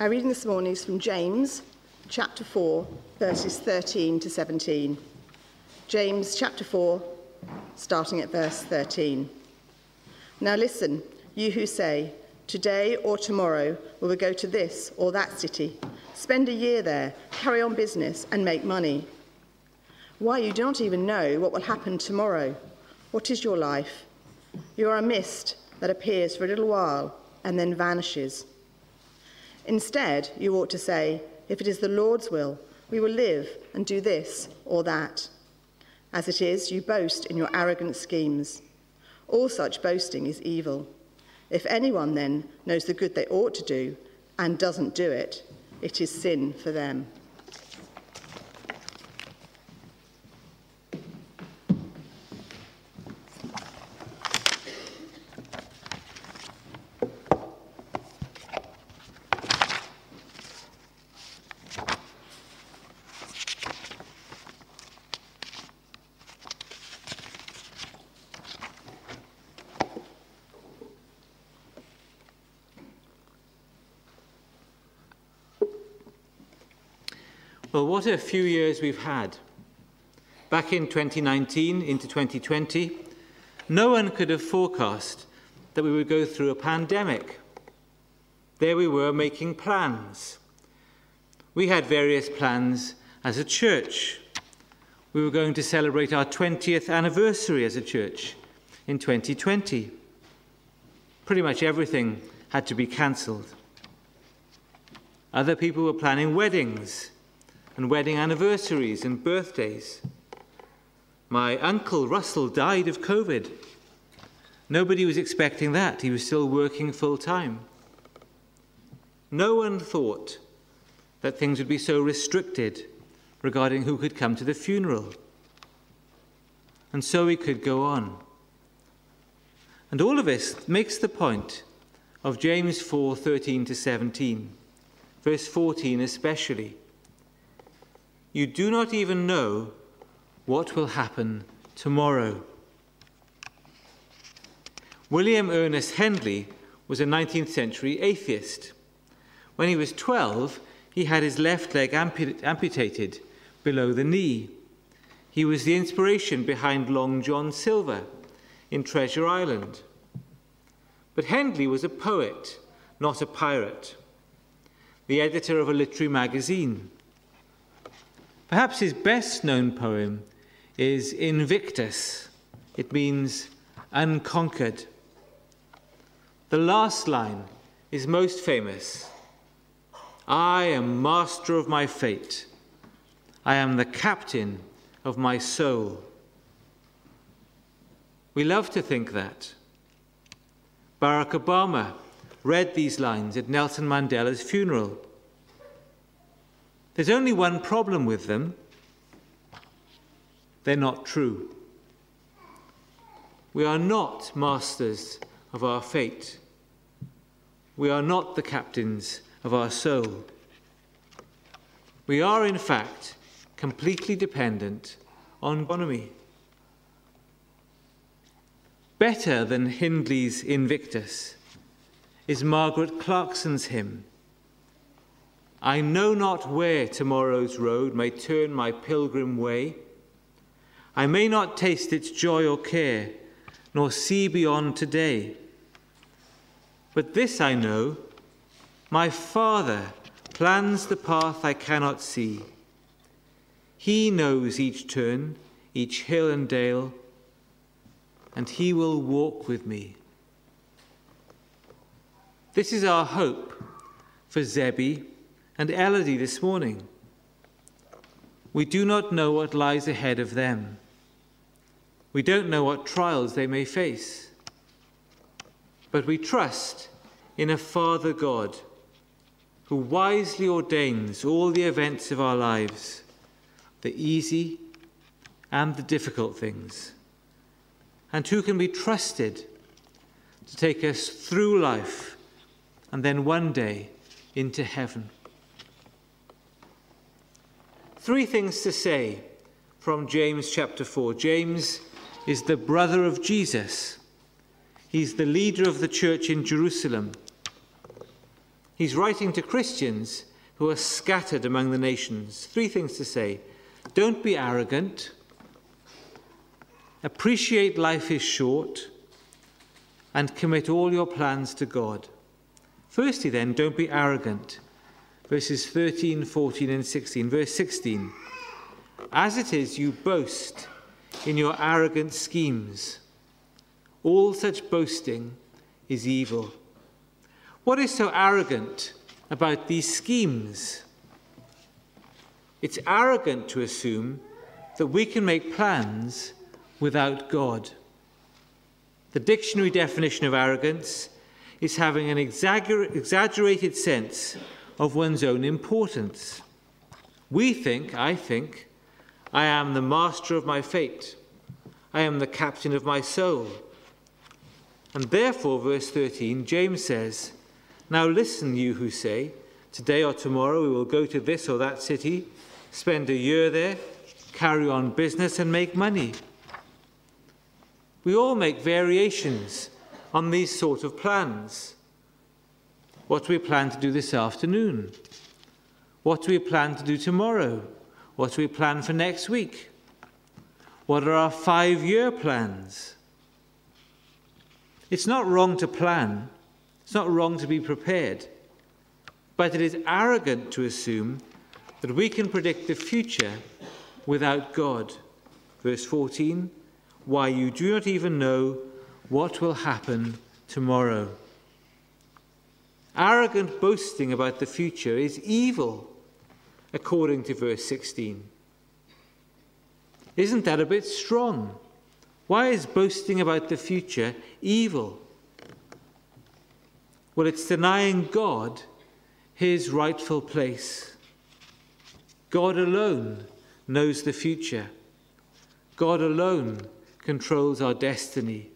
Our reading this morning is from James chapter 4, verses 13 to 17. James chapter 4, starting at verse 13. Now listen, you who say, Today or tomorrow we will go to this or that city, spend a year there, carry on business, and make money. Why, you do not even know what will happen tomorrow. What is your life? You are a mist that appears for a little while and then vanishes. Instead, you ought to say, If it is the Lord's will, we will live and do this or that. As it is, you boast in your arrogant schemes. All such boasting is evil. If anyone then knows the good they ought to do and doesn't do it, it is sin for them. Well, what a few years we've had. Back in 2019 into 2020, no one could have forecast that we would go through a pandemic. There we were making plans. We had various plans as a church. We were going to celebrate our 20th anniversary as a church in 2020. Pretty much everything had to be cancelled. Other people were planning weddings and wedding anniversaries and birthdays. My uncle Russell died of COVID. Nobody was expecting that. He was still working full time. No one thought that things would be so restricted regarding who could come to the funeral. And so we could go on. And all of this makes the point of James 4:13 to 17, verse 14 especially. You do not even know what will happen tomorrow. William Ernest Henley was a 19th century atheist. When he was 12, he had his left leg amputated below the knee. He was the inspiration behind Long John Silver in Treasure Island. But Henley was a poet, not a pirate, the editor of a literary magazine. Perhaps his best known poem is Invictus. It means unconquered. The last line is most famous I am master of my fate. I am the captain of my soul. We love to think that. Barack Obama read these lines at Nelson Mandela's funeral. There's only one problem with them they're not true. We are not masters of our fate. We are not the captains of our soul. We are, in fact, completely dependent on economy. Better than Henley's Invictus is Margaret Clarkson's hymn I know not where tomorrow's road may turn my pilgrim way. I may not taste its joy or care, nor see beyond today. But this I know my Father plans the path I cannot see. He knows each turn, each hill and dale, and He will walk with me. This is our hope for Zebby and Elodie this morning. We do not know what lies ahead of them. We don't know what trials they may face. But we trust in a Father God who wisely ordains all the events of our lives, the easy and the difficult things, and who can be trusted to take us through life and then one day into heaven. Three things to say from James chapter 4. James is the brother of Jesus, he's the leader of the church in Jerusalem. He's writing to Christians who are scattered among the nations. Three things to say don't be arrogant, appreciate life is short, and commit all your plans to God. Firstly, then, don't be arrogant. Verses 13, 14, and 16. Verse 16 As it is, you boast in your arrogant schemes. All such boasting is evil. What is so arrogant about these schemes? It's arrogant to assume that we can make plans without God. The dictionary definition of arrogance is having an exagger- exaggerated sense of one's own importance. We think, I think, I am the master of my fate. I am the captain of my soul. And therefore, verse 13, James says, Now listen, you who say, Today or tomorrow we will go to this or that city, spend a year there, carry on business, and make money. We all make variations on these sort of plans. What do we plan to do this afternoon? What do we plan to do tomorrow? What do we plan for next week? What are our five year plans? It's not wrong to plan, it's not wrong to be prepared, but it is arrogant to assume that we can predict the future without God. Verse 14 Why you do not even know what will happen tomorrow. Arrogant boasting about the future is evil, according to verse 16. Isn't that a bit strong? Why is boasting about the future evil? Well, it's denying God his rightful place. God alone knows the future. God alone controls our destiny.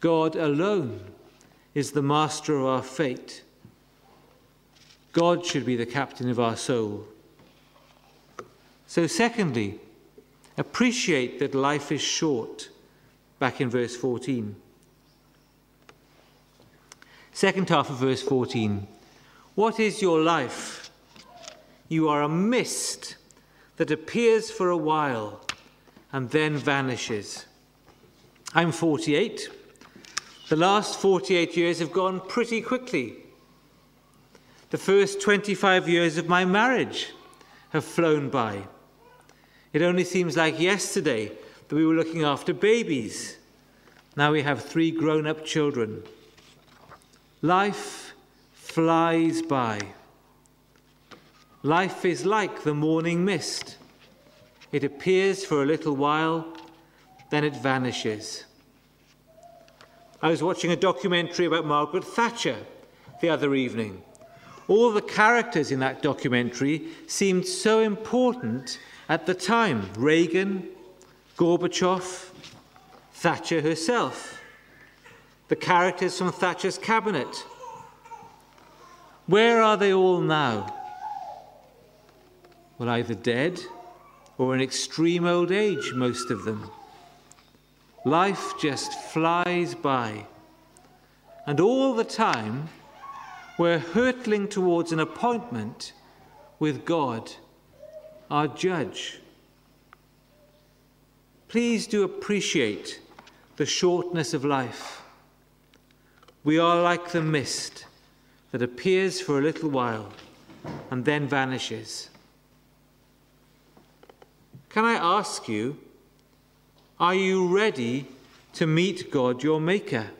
God alone is the master of our fate. God should be the captain of our soul. So, secondly, appreciate that life is short, back in verse 14. Second half of verse 14. What is your life? You are a mist that appears for a while and then vanishes. I'm 48. The last 48 years have gone pretty quickly. The first 25 years of my marriage have flown by. It only seems like yesterday that we were looking after babies. Now we have three grown up children. Life flies by. Life is like the morning mist. It appears for a little while, then it vanishes. I was watching a documentary about Margaret Thatcher the other evening. All the characters in that documentary seemed so important at the time Reagan, Gorbachev, Thatcher herself, the characters from Thatcher's cabinet. Where are they all now? Well, either dead or in extreme old age, most of them. Life just flies by. And all the time, we're hurtling towards an appointment with God, our judge. Please do appreciate the shortness of life. We are like the mist that appears for a little while and then vanishes. Can I ask you? Are you ready to meet God, your Maker?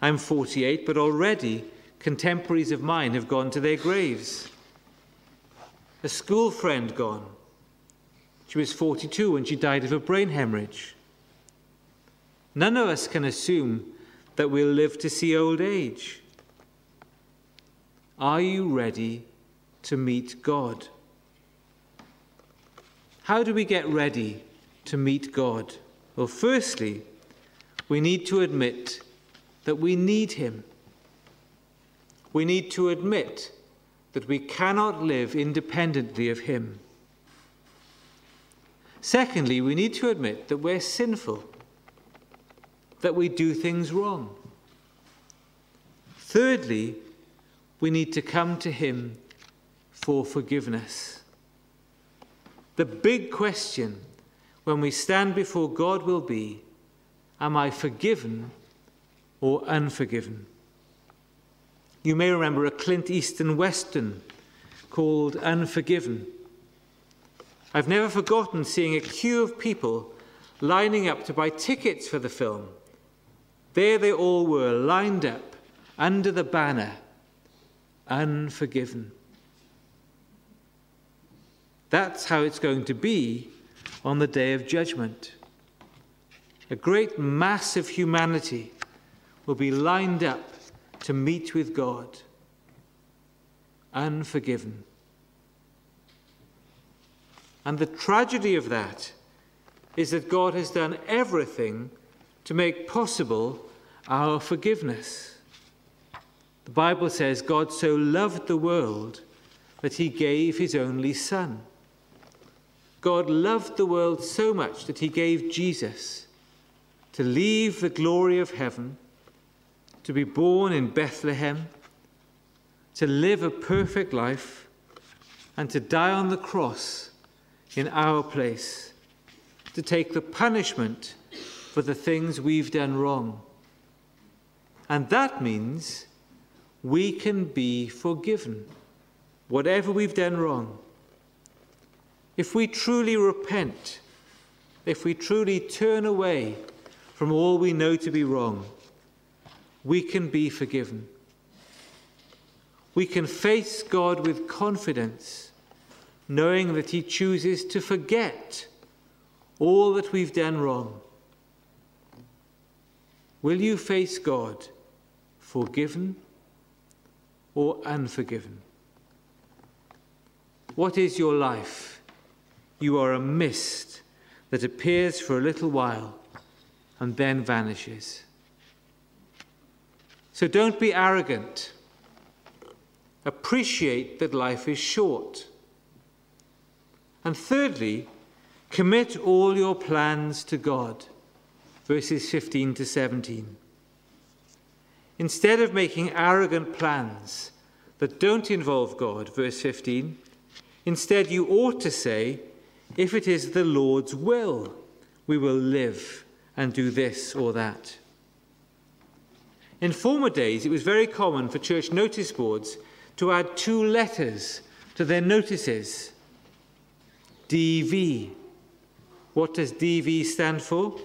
I'm 48, but already contemporaries of mine have gone to their graves. A school friend gone. She was 42 when she died of a brain hemorrhage. None of us can assume that we'll live to see old age. Are you ready to meet God? How do we get ready to meet God? Well, firstly, we need to admit that we need Him. We need to admit that we cannot live independently of Him. Secondly, we need to admit that we're sinful, that we do things wrong. Thirdly, we need to come to Him for forgiveness. The big question when we stand before God will be Am I forgiven or unforgiven? You may remember a Clint Eastwood Western called Unforgiven. I've never forgotten seeing a queue of people lining up to buy tickets for the film. There they all were, lined up under the banner, Unforgiven. That's how it's going to be on the day of judgment. A great mass of humanity will be lined up to meet with God, unforgiven. And the tragedy of that is that God has done everything to make possible our forgiveness. The Bible says God so loved the world that he gave his only Son. God loved the world so much that he gave Jesus to leave the glory of heaven, to be born in Bethlehem, to live a perfect life, and to die on the cross in our place to take the punishment for the things we've done wrong. And that means we can be forgiven, whatever we've done wrong. If we truly repent, if we truly turn away from all we know to be wrong, we can be forgiven. We can face God with confidence, knowing that He chooses to forget all that we've done wrong. Will you face God forgiven or unforgiven? What is your life? You are a mist that appears for a little while and then vanishes. So don't be arrogant. Appreciate that life is short. And thirdly, Commit all your plans to God. Verses 15 to 17. Instead of making arrogant plans that don't involve God, verse 15, instead you ought to say, if it is the Lord's will, we will live and do this or that. In former days, it was very common for church notice boards to add two letters to their notices DV, what does DV stand for?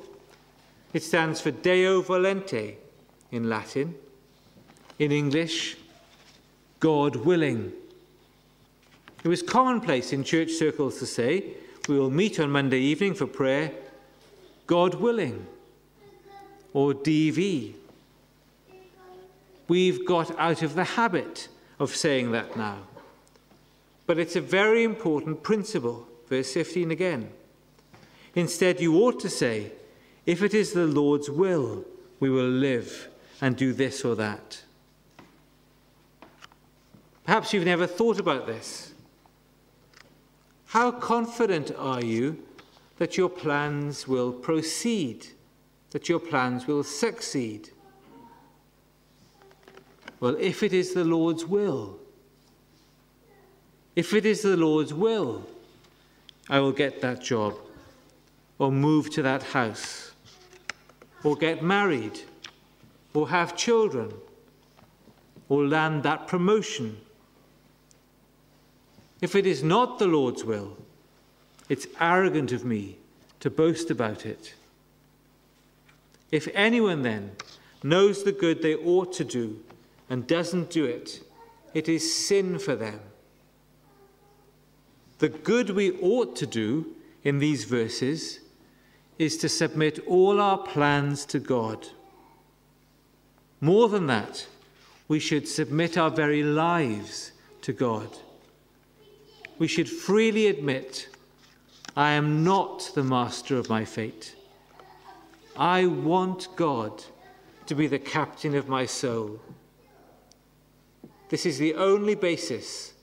It stands for Deo Volente in Latin. In English, God willing. It was commonplace in church circles to say, we will meet on Monday evening for prayer, God willing, or DV. We've got out of the habit of saying that now. But it's a very important principle. Verse 15 again. Instead, you ought to say, If it is the Lord's will, we will live and do this or that. Perhaps you've never thought about this. How confident are you that your plans will proceed, that your plans will succeed? Well, if it is the Lord's will, if it is the Lord's will, I will get that job or move to that house, or get married, or have children, or land that promotion. If it is not the Lord's will, it's arrogant of me to boast about it. If anyone then knows the good they ought to do and doesn't do it, it is sin for them. The good we ought to do in these verses is to submit all our plans to God. More than that, we should submit our very lives to God. We should freely admit, I am not the master of my fate. I want God to be the captain of my soul. This is the only basis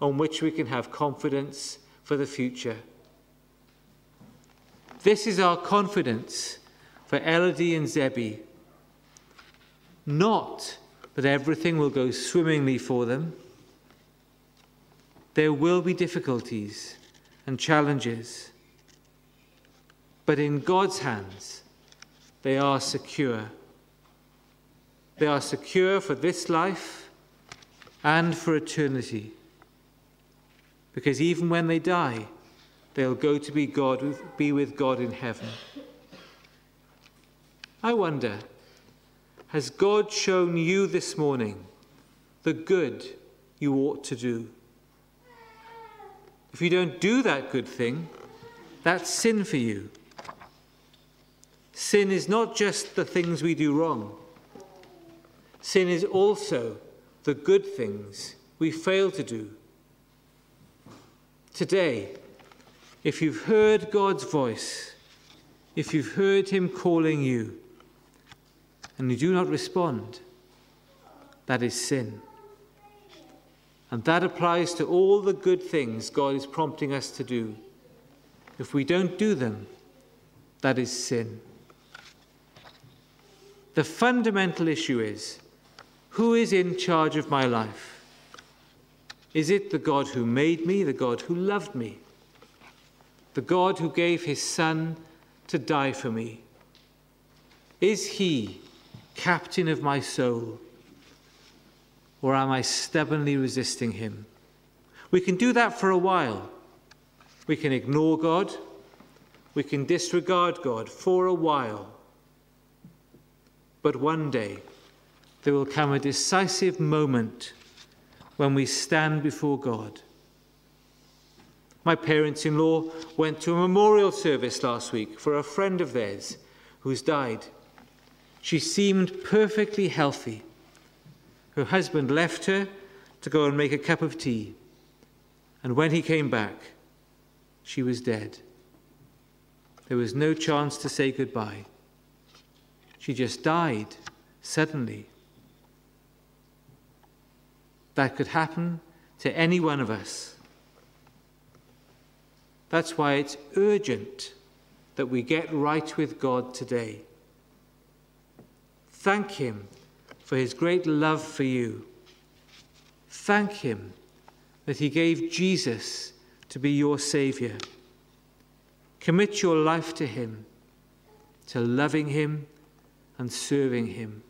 on which we can have confidence for the future. This is our confidence for Elodie and Zebby. Not that everything will go swimmingly for them. There will be difficulties and challenges, but in God's hands, they are secure. They are secure for this life and for eternity. Because even when they die, they'll go to be, God, be with God in heaven. I wonder, has God shown you this morning the good you ought to do? If you don't do that good thing, that's sin for you. Sin is not just the things we do wrong, sin is also the good things we fail to do. Today, if you've heard God's voice, if you've heard Him calling you, and you do not respond, that is sin. And that applies to all the good things God is prompting us to do. If we don't do them, that is sin. The fundamental issue is who is in charge of my life? Is it the God who made me, the God who loved me, the God who gave his Son to die for me? Is he captain of my soul? Or am I stubbornly resisting him? We can do that for a while. We can ignore God. We can disregard God for a while. But one day, there will come a decisive moment when we stand before God. My parents in law went to a memorial service last week for a friend of theirs who's died. She seemed perfectly healthy. Her husband left her to go and make a cup of tea. And when he came back, she was dead. There was no chance to say goodbye. She just died suddenly. That could happen to any one of us. That's why it's urgent that we get right with God today. Thank Him for His great love for you. Thank Him that He gave Jesus to be your Saviour. Commit your life to Him, to loving Him and serving Him.